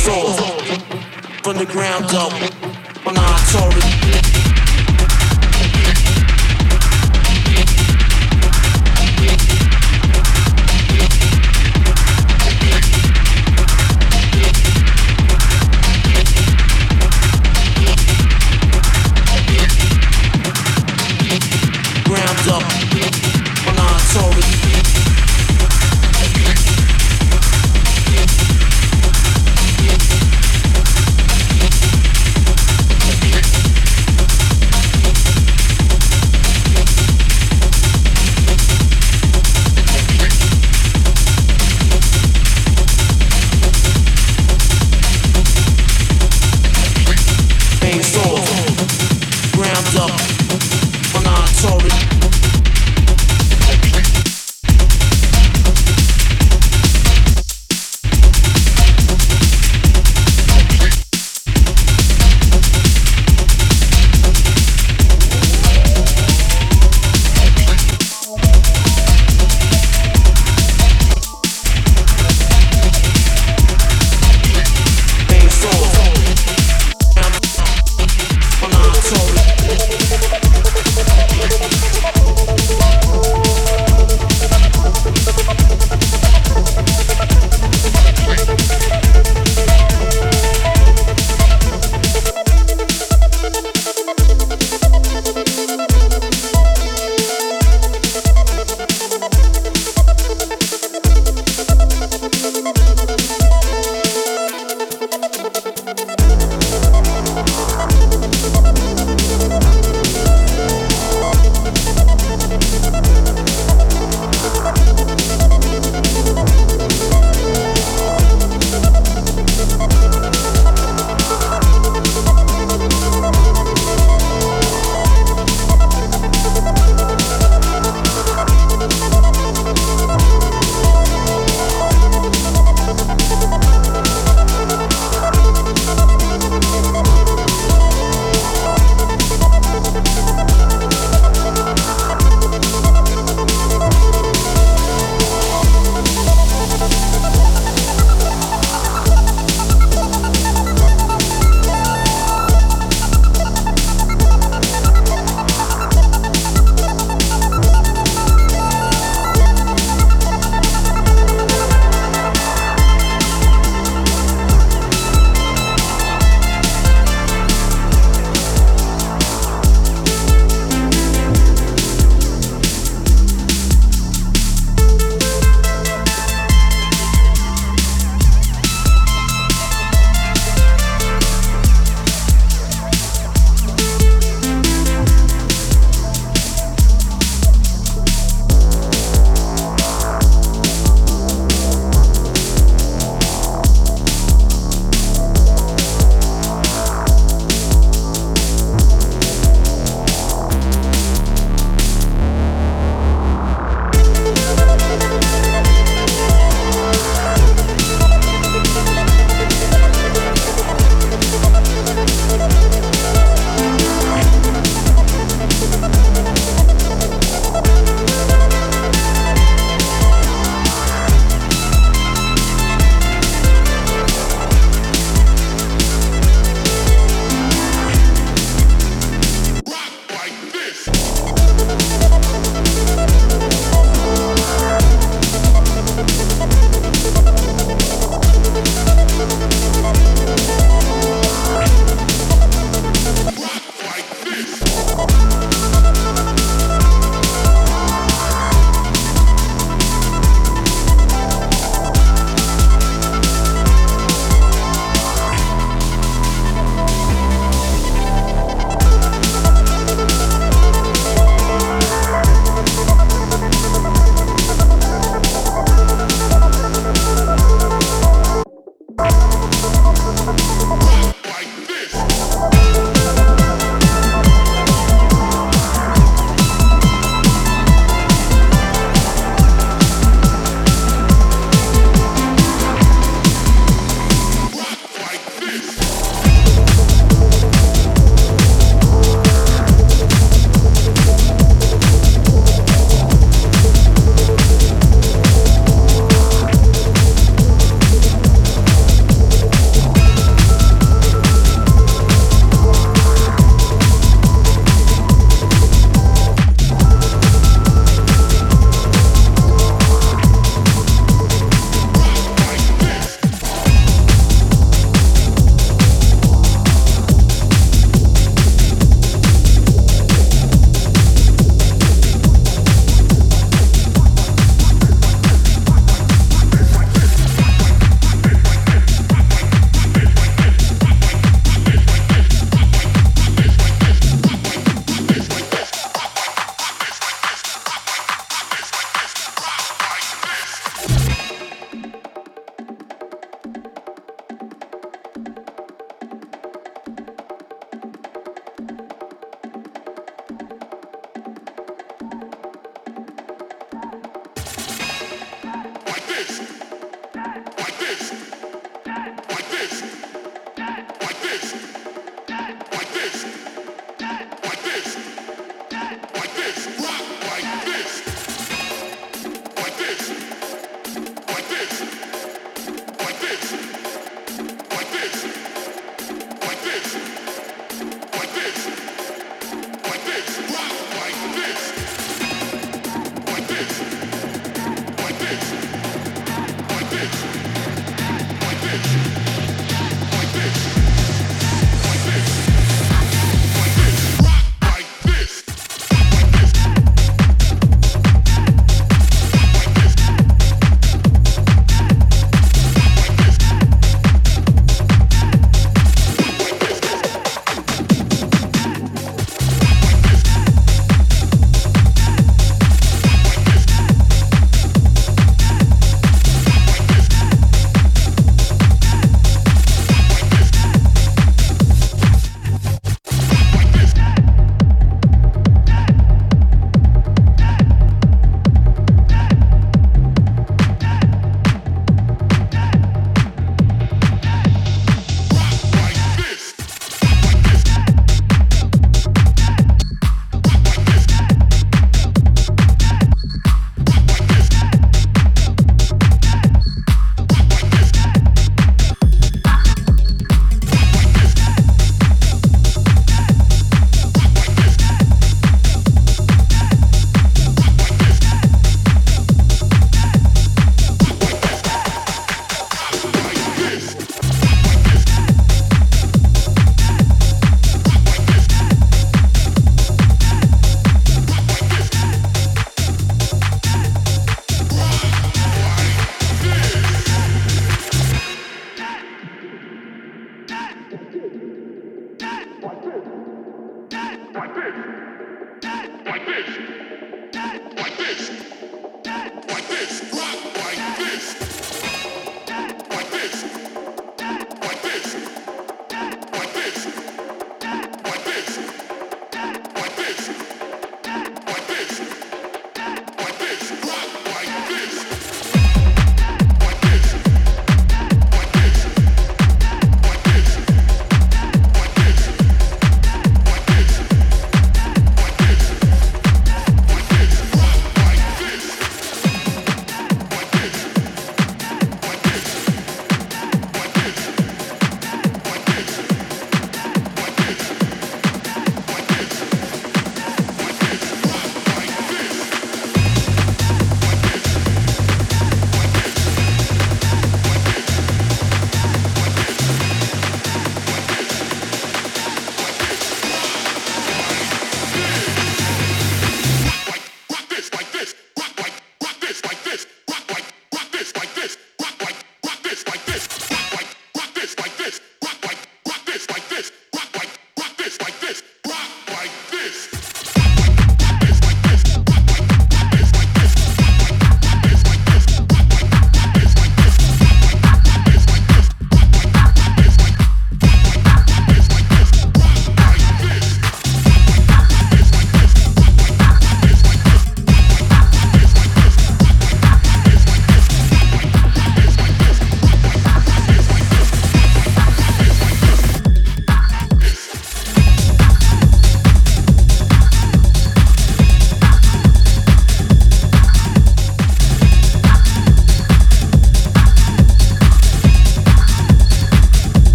soul from the ground up. I'm not a.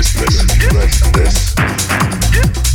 restless, restless.